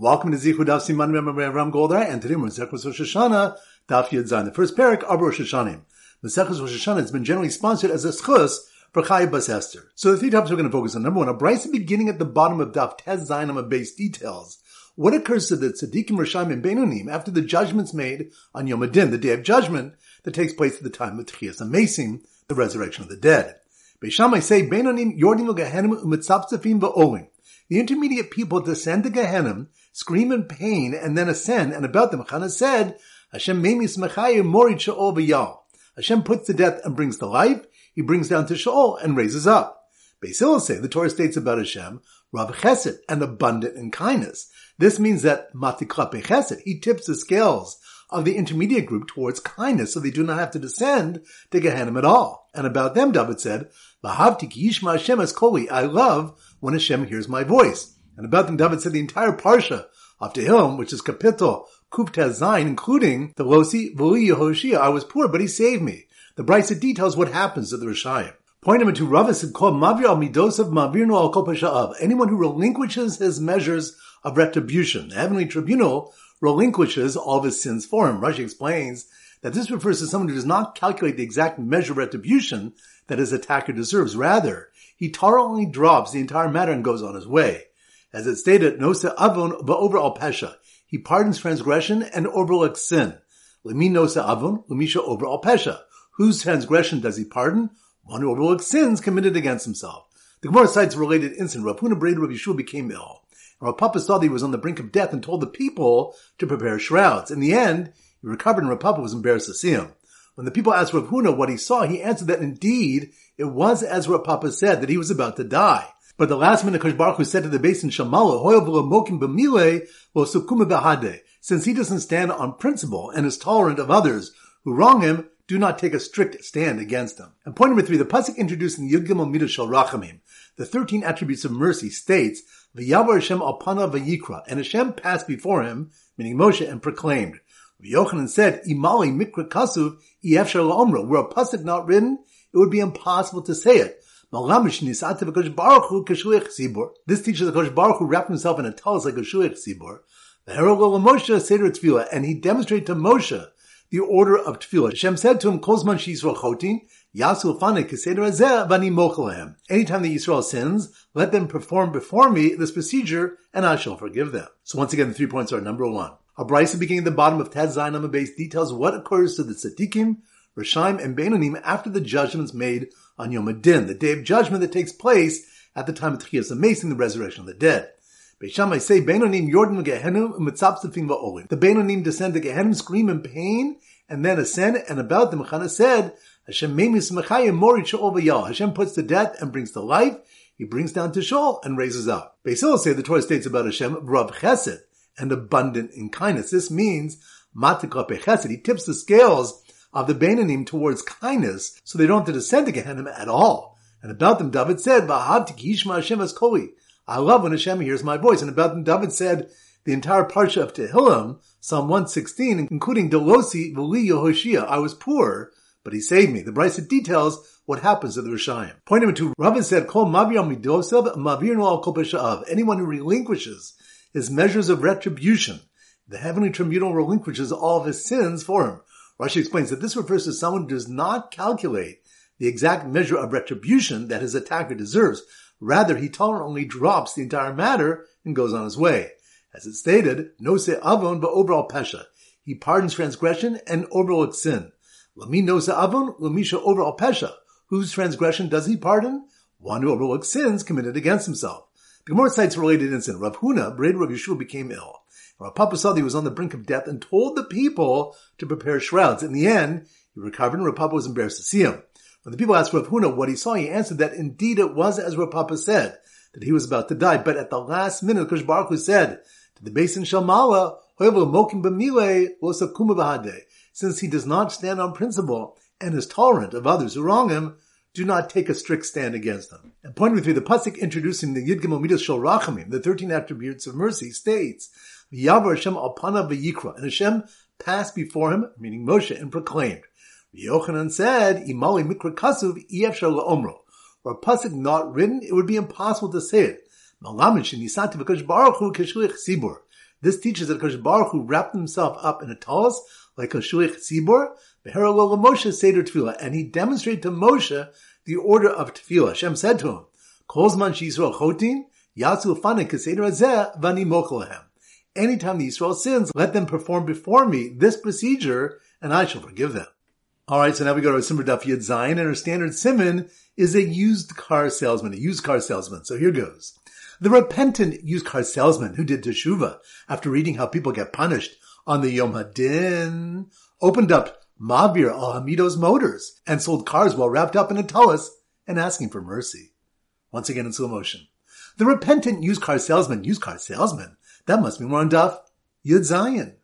Welcome to Zichud Daf Siman Ram Goldar, and today we're in Rosh Hashanah, Daf Yud. The first parak of Rosh Hashanah. The Zechus Rosh Hashanah has been generally sponsored as a schus for Chai Bas Esther. So the three topics we're going to focus on. Number one, a brisa beginning at the bottom of Daf Tez Zayin on base details. What occurs to the Tzaddikim Rishayim and Beinonim after the judgments made on Yom Adin, the day of judgment that takes place at the time of Tchias Amesim, the resurrection of the dead. Beishamai say Beinonim Yordim Gehenim Umitzapzafim Va'olim. The intermediate people descend to Gehenna, scream in pain, and then ascend. And about them, Chana said, Hashem memis mechayim morid sha'ol v'yal. Hashem puts to death and brings to life. He brings down to Sheol and raises up. Basil say the Torah states about Hashem, Rav Chesed, and abundant in kindness. This means that Matiklape Chesed, he tips the scales of the intermediate group towards kindness, so they do not have to descend to Gehenna at all. And about them, David said, Vahavti ki yishma Hashem as koli, I love when Hashem hears my voice. And about them, David said the entire parsha of Tehillim, which is kapitel Kufta Zain, including the Losi V'li Yehoshia, I was poor, but he saved me. The Brisa details what happens to the Rishayim. Point number two, Rava said, called Mavir al Midosav Mavirno al Kopasha'av. Anyone who relinquishes his measures of retribution. The heavenly tribunal relinquishes all of his sins for him. Rashi explains that this refers to someone who does not calculate the exact measure of retribution that his attacker deserves. Rather, he tolerantly drops the entire matter and goes on his way. As it stated, Nosa Avon overall Pesha. He pardons transgression and overlooks sin. Lemi Nosa Avon, Lemisha overall Pesha. Whose transgression does he pardon? One who overlooks sins committed against himself. The Gemara cites a related incident. Rav Huna Braid Rav Yeshua became ill. And Rav Papa saw that he was on the brink of death and told the people to prepare shrouds. In the end, he recovered and Rav Papa was embarrassed to see him. When the people asked Rav Huna what he saw, he answered that indeed it was as Rav Papa said that he was about to die. But the last minute Kosh Baruch Hu said to the basin Shamala, mokim b'mile behade. Since he doesn't stand on principle and is tolerant of others who wrong him, do not take a strict stand against them. And point number three, the pasuk introducing Yud Gimel Midah Shal Rachamim, the thirteen attributes of mercy, states V'yavar Hashem alpana v'yikra, and Hashem passed before him, meaning Moshe, and proclaimed. Yochanan said, Imali mikra kasuv efshar la'omra. Were a pasuk not written, it would be impossible to say it. This teaches the Kosh Baruch Hu wrapped himself in a talis like a shuich tzibor. The herald of Moshe seder and he demonstrated to Moshe the order of tefillah. Hashem said to him, "Kozman sheisrael chotin, yasu fane keseder azeh vani mochalehem." Anytime the Yisrael sins, let them perform before me this procedure, and I shall forgive them. So once again, the three points are number one. A brisa beginning at the bottom of Ted Zayin base details what occurs to the tzaddikim, Rishaim, and Beinonim after the judgments made on Yom Adin, the day of judgment that takes place at the time of Tchias Mason, the resurrection of the dead. Beishamai say, Beinonim Yordan Gehenim Mitzapsafim Va'olim. The Beinonim descend to Gehenim, scream in pain, and then ascend, and about them Chana said, Hashem Memis Mechayim Morit She'ol Hashem puts to death and brings to life, he brings down to Sheol and raises up. Basil say the Torah states about Hashem, Rav Chesed, and abundant in kindness. This means, Matikla Chesed, he tips the scales of the Beinanim towards kindness, so they don't have to descend to Gehenna at all. And about them, David said, Hashem as koli. I love when Hashem hears my voice. And about them, David said, the entire parsha of Tehillim, Psalm 116, including Delosi V'li Yehoshia, I was poor, but he saved me. The Brisa details what happens to the Rishayim. Point number two, Rabbi said, Kol mavir midosav mavir Anyone who relinquishes his measures of retribution, the heavenly tribunal relinquishes all of his sins for him. Rashi explains that this refers to someone who does not calculate the exact measure of retribution that his attacker deserves. Rather, he tolerantly drops the entire matter and goes on his way. As it stated, no se avon overall pesha. He pardons transgression and overlooks sin. Lami no se avon, lamisha overall pesha. Whose transgression does he pardon? One who overlooks sins committed against himself. The Gemara cites related incident. Rav Huna, Braid Rav Yeshua, became ill. Rav Papa saw that he was on the brink of death and told the people to prepare shrouds. In the end, he recovered and Rav Papa was embarrassed to see him. When the people asked Rav Huna what he saw, he answered that indeed it was as Rav Papa said, that he was about to die. But at the last minute, Kush Baruch Hu said to the basin Shalmala, since he does not stand on principle and is tolerant of others who wrong him, do not take a strict stand against them. And three, the pasuk introducing the Yid Gimel Midas Shal Rachamim, the 13 attributes of mercy, states, V'yavar Hashem alpana v'yikra. And Hashem passed before him, meaning Moshe, and proclaimed. Yochanan said, Imali mikra kasuv efshar la'omro. Or a pasuk not written, it would be impossible to say it. This teaches that Kosh Baruch Hu wrapped himself up in a talus like a shulich Seder Tefillah, and he demonstrated to Moshe the order of Tefillah. Hashem said to him, Kolzman Yisrael chotin, yatsu vani. Anytime the Israel sins, let them perform before me this procedure, and I shall forgive them. Alright, so now we go to Simmer Daf Yud Zayin, and our standard simon is a used car salesman, a used car salesman. So here goes. The repentant used car salesman who did teshuva after reading how people get punished on the Yom Hadin opened up Mavir al Hamido's motors and sold cars while wrapped up in a talus and asking for mercy. Once again in slow motion. The repentant used car salesman, used car salesman, that must be more on Daf Yud Zayin.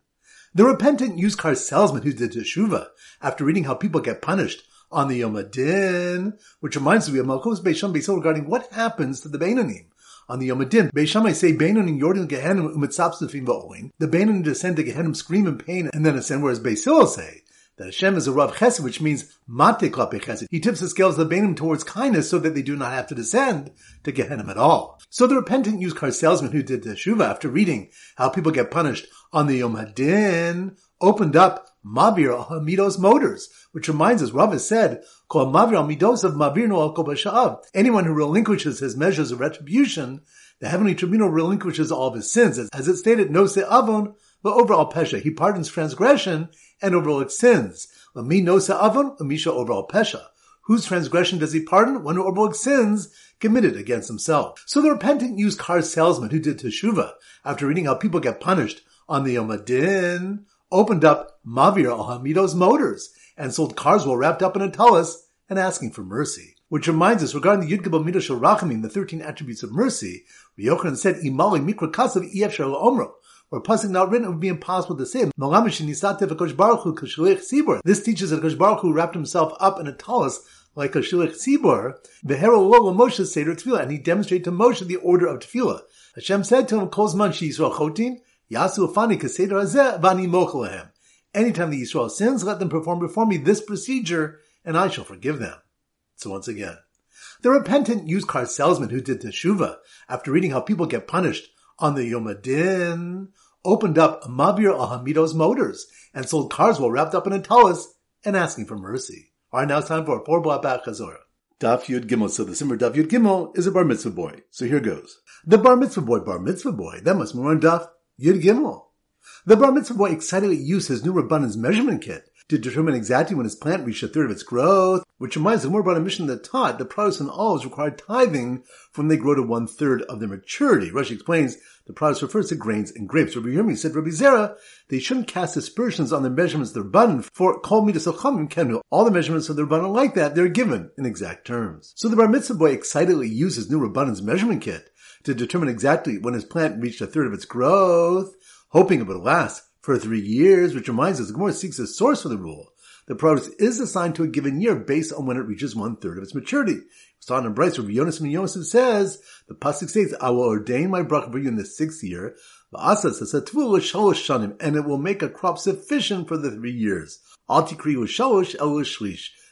The repentant used car salesman who did teshuva after reading how people get punished on the Yom Adin, which reminds me of Malchus Beisham Beisol regarding what happens to the Beinanim. On the Yom Adin, Beishamai say Beinanim Yordim Gehenim Umitzapsufim Va'oin. The Beinanim descend to Gehenim, scream in pain, and then ascend, whereas Beisil say that Hashem is a Rav Chesed, which means Mate Klape Chesed. He tips the scales of the Beinanim towards kindness so that they do not have to descend to Gehenim at all. So the repentant used car salesman who did the Teshuva after reading how people get punished on the Yom Hadin opened up Mavir Hamidos Motors, which reminds us, Rav has said, called Mavir Midos of Mavir no al Anyone who relinquishes his measures of retribution, the heavenly tribunal relinquishes all of his sins. As it stated, no se avon, but over all pesha. He pardons transgression and over all sins. Me no se avon, misha over all pesha. Whose transgression does he pardon? One who overlooks sins committed against himself. So the repentant used car salesman who did teshuva after reading how people get punished on the Yom Adin opened up Mavir al Hamido's motors and sold cars while wrapped up in a talus and asking for mercy. Which reminds us, regarding the Yud Shel Rachamim, the 13 attributes of mercy, Yochanan said, Imali Mikra Kasav Omro, or passing not written, it would be impossible to say. This teaches that Kosh Baruch Hu wrapped himself up in a talus like a shilich tzibor, Moshe Seder Tefillah, and he demonstrated to Moshe the order of Tefillah. Hashem said to him, Kozman Yisrael Chotin, Yasu Afani Kaseder Azeh Vani Mochelahem. Anytime the Yisrael sins, let them perform before me this procedure, and I shall forgive them. So once again, the repentant used car salesman who did teshuva after reading how people get punished on the Yom Adin opened up Mabir Ahamido's motors and sold cars while wrapped up in a talus and asking for mercy. All right, now it's time for a poor black chazorah. Daf Yud Gimel. So the Simmer Daf Yud Gimel is a bar mitzvah boy. So here goes. The bar mitzvah boy, bar mitzvah boy, that must be on Daf Yud Gimel. The bar mitzvah boy excitedly used his new Rabbanan's measurement kit to determine exactly when his plant reached a third of its growth, which reminds us more about a Mishnah that taught the produce and olives require tithing when they grow to one third of their maturity. Rashi explains the produce refers to grains and grapes. Rabbi Yirmi said, Rabbi Zera, they shouldn't cast aspersions on the measurements of the Rabbanan, for call me to Sochamim Kenu. All the measurements of the Rabbanan like that, they're given in exact terms. So the bar mitzvah boy excitedly used his new Rabbanan's measurement kit to determine exactly when his plant reached a third of its growth, hoping it would last for three years, which reminds us the Gemara seeks a source for the rule. The produce is assigned to a given year based on when it reaches one third of its maturity. It's on in Bryce, where Yonas and Yosef says, the Pasuk states, I will ordain my bracha for you in the sixth year, and it will make a crop sufficient for the three years.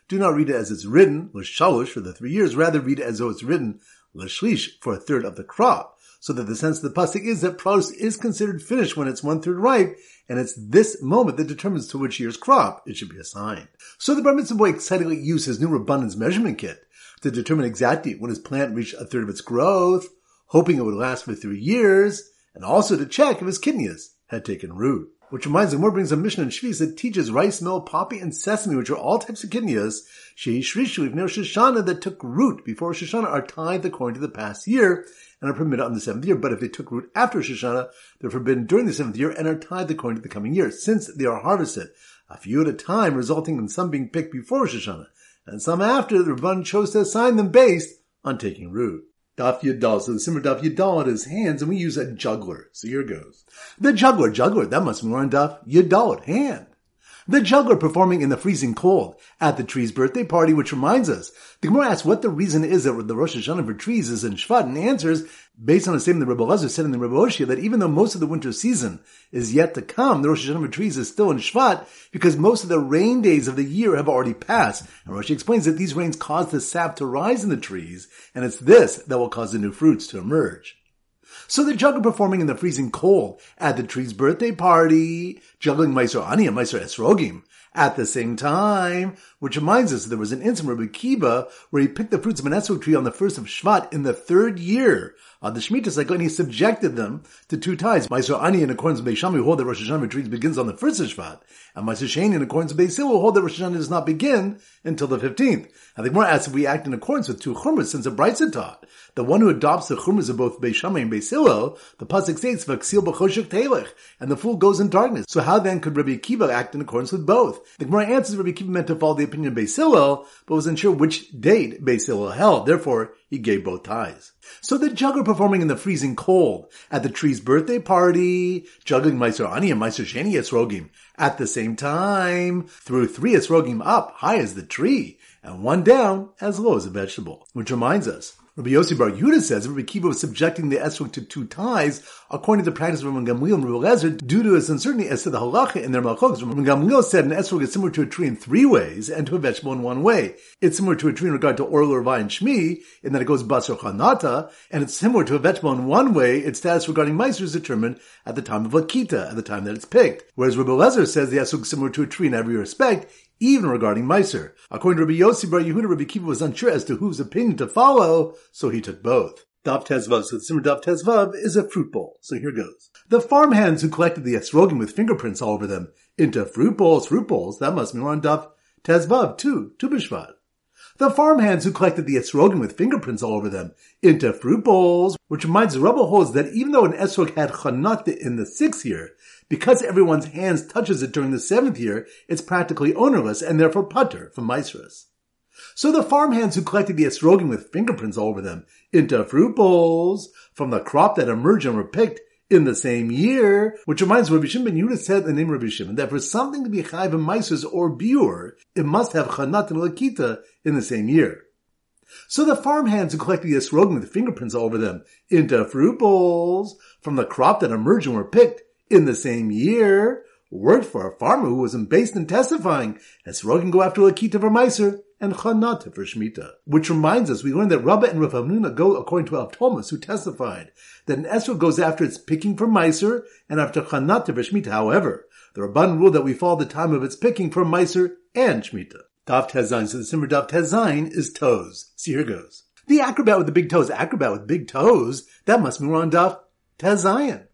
Do not read it as it's written, l'shalosh, for the three years, rather read it as though it's written, l'shlish, for a third of the crop so that the sense of the pasuk is that produce is considered finished when it's one third ripe, and it's this moment that determines to which year's crop it should be assigned. So the bar mitzvah boy excitedly used his new abundance measurement kit to determine exactly when his plant reached a third of its growth, hoping it would last for three years, and also to check if his kitniyos had taken root. Which reminds me, more brings a Mishnah in Shvis that teaches rice, mill, poppy, and sesame, which are all types of kitniyos, shrishu if near Shoshana that took root before Shoshana are tied according to the past year, and are permitted on the seventh year. But if they took root after Shoshana, they're forbidden during the seventh year and are tied according to the coming year, since they are harvested a few at a time, resulting in some being picked before Shoshana, and some after. The Rabban chose to assign them based on taking root. Daf Yudal. So the Simmer Daf Yudal at his hands, and we use a juggler. So here goes. The juggler, juggler, that must be more on Daf Yudal, hand. The juggler performing in the freezing cold at the tree's birthday party, which reminds us, the Gemara asks what the reason is that the Rosh Hashanah for trees is in Shvat, and answers, based on the statement that Rebbe Lazar said in the Rebbe Oshia, that even though most of the winter season is yet to come, the Rosh Hashanah for trees is still in Shvat, because most of the rain days of the year have already passed. And Rosh explains that these rains cause the sap to rise in the trees, and it's this that will cause the new fruits to emerge. So the juggler performing in the freezing cold at the tree's birthday party, juggling Meiser Ani and Meiser Esrogim at the same time, which reminds us there was an incident with Kiba where he picked the fruits of an esrog tree on the first of Shvat in the third year of the Shemitah cycle, and he subjected them to two ties. Meiser Ani, in accordance with Beishami, hold that Rosh Hashanah retreats begins on the first Shvat, and Meiser Sheni, in accordance with Beisil, will hold that Rosh Hashanah does not begin until the 15th. I think more asks if we act in accordance with two chumras, since the Brisa taught the one who adopts the chumras of both Beishami and Beisilo, the pasuk states Vaksil b'choshek telech, and the fool goes in darkness. So how then could Rabbi Akiva act in accordance with both? The Gemara answers Rabbi Akiva meant to follow the opinion of Beisilo, but was unsure which date Beisilo held. Therefore, he gave both ties. So the juggler performing in the freezing cold at the tree's birthday party, juggling Meiser Ani and Meiser Sheni Esrogim at the same time, threw three Esrogim up high as the tree, and one down as low as a vegetable. Which reminds us, Rabbi Yossi Bar Yehuda says Rabbi Akiva was subjecting the esrog to two ties according to the practice of Rabbi Gamliel and Rabbi Lezer due to his uncertainty as to the halacha in their malchokes. Rabbi Gamliel said an esrog is similar to a tree in three ways and to a vegetable in one way. It's similar to a tree in regard to Orel, or and Shmi in that it goes basar chanata, and it's similar to a vegetable in one way. Its status regarding meiser is determined at the time of akita, at the time that it's picked. Whereas Rabbi Lezer says the esrog is similar to a tree in every respect, even regarding Meiser. According to Rabbi Yossi Bar Yehuda, Rabbi Akiva was unsure as to whose opinion to follow, so he took both. Dav Tezvav, so the Simmer Dav Tezvav is a fruit bowl. So here goes. The farmhands who collected the esrogim with fingerprints all over them into fruit bowls, fruit bowls, that must mean on Dav Tezvav too, Tu B'Shvat. The farmhands who collected the esrogim with fingerprints all over them into fruit bowls, which reminds Rebbe holds that even though an esrog had chanat in the sixth year, because everyone's hands touches it during the seventh year, it's practically ownerless and therefore putter from Maisras. So the farmhands who collected the esrogim with fingerprints all over them into fruit bowls from the crop that emerged and were picked in the same year, which reminds Rabbi Shimon Yehuda said the name Rabbi Shimon that for something to be chayv in Maisras or biur, it must have chanat and lakita in the same year. So the farmhands who collected the esrogim with fingerprints all over them into fruit bowls from the crop that emerged and were picked in the same year worked for a farmer who was based in testifying as Rogan go after Lakita for Meiser and Chanata for Shemitah. Which reminds us, we learned that Rabba and Rav Hamnuna go according to Al Thomas, who testified that an Esra goes after its picking for Meiser and after Chanata for Shemitah. However, the Rabban ruled that we follow the time of its picking for Meiser and Shemitah. Dav Tezain, so the Simmer Dav Tezain is toes. See, here goes. The acrobat with the big toes, acrobat with big toes, that must we're on Dav Tezayin.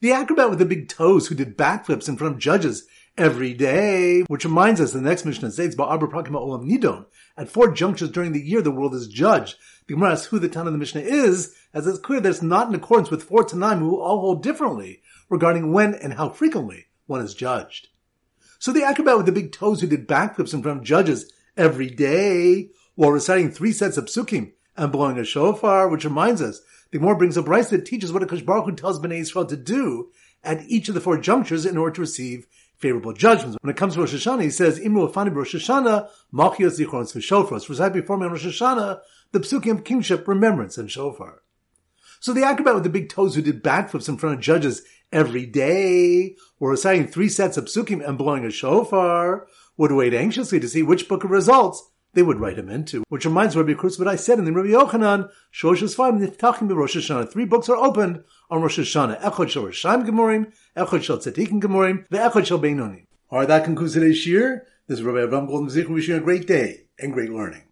The acrobat with the big toes who did backflips in front of judges every day, which reminds us the next Mishnah about Abra Prakima Olam Nidon. At four junctures during the year, the world is judged. The Gemara asks who the town of the Mishnah is, as it's clear that it's not in accordance with four Tanaim who all hold differently regarding when and how frequently one is judged. So the acrobat with the big toes who did backflips in front of judges every day while reciting three sets of psukim and blowing a shofar, which reminds us the Gemara brings up rice that teaches what a Baruch Hu tells Bnei Israel to do at each of the four junctures in order to receive favorable judgments. When it comes to Rosh Hashanah, he says, Imru Afani Rosh Hashanah, Malchios Zichron Shofar. Recite before me on Rosh Hashanah, the psukim of kingship, remembrance, and shofar. So the acrobat with the big toes who did backflips in front of judges every day, or reciting three sets of psukim and blowing a shofar, would wait anxiously to see which book of results they would write him into. Which reminds Rabbi Kruspedai said in the Rabbi Yochanan, Shosh Sfarim Niftachim Rosh Hashanah. Three books are opened on Rosh Hashanah. Echad Shel Rishayim Gemorim, Echad Shel Tzadikim Gemorim, the Echad Shel Beinonim. Alright, that concludes today's shir. This is Rabbi Avram Golden Zich wishing you a great day and great learning.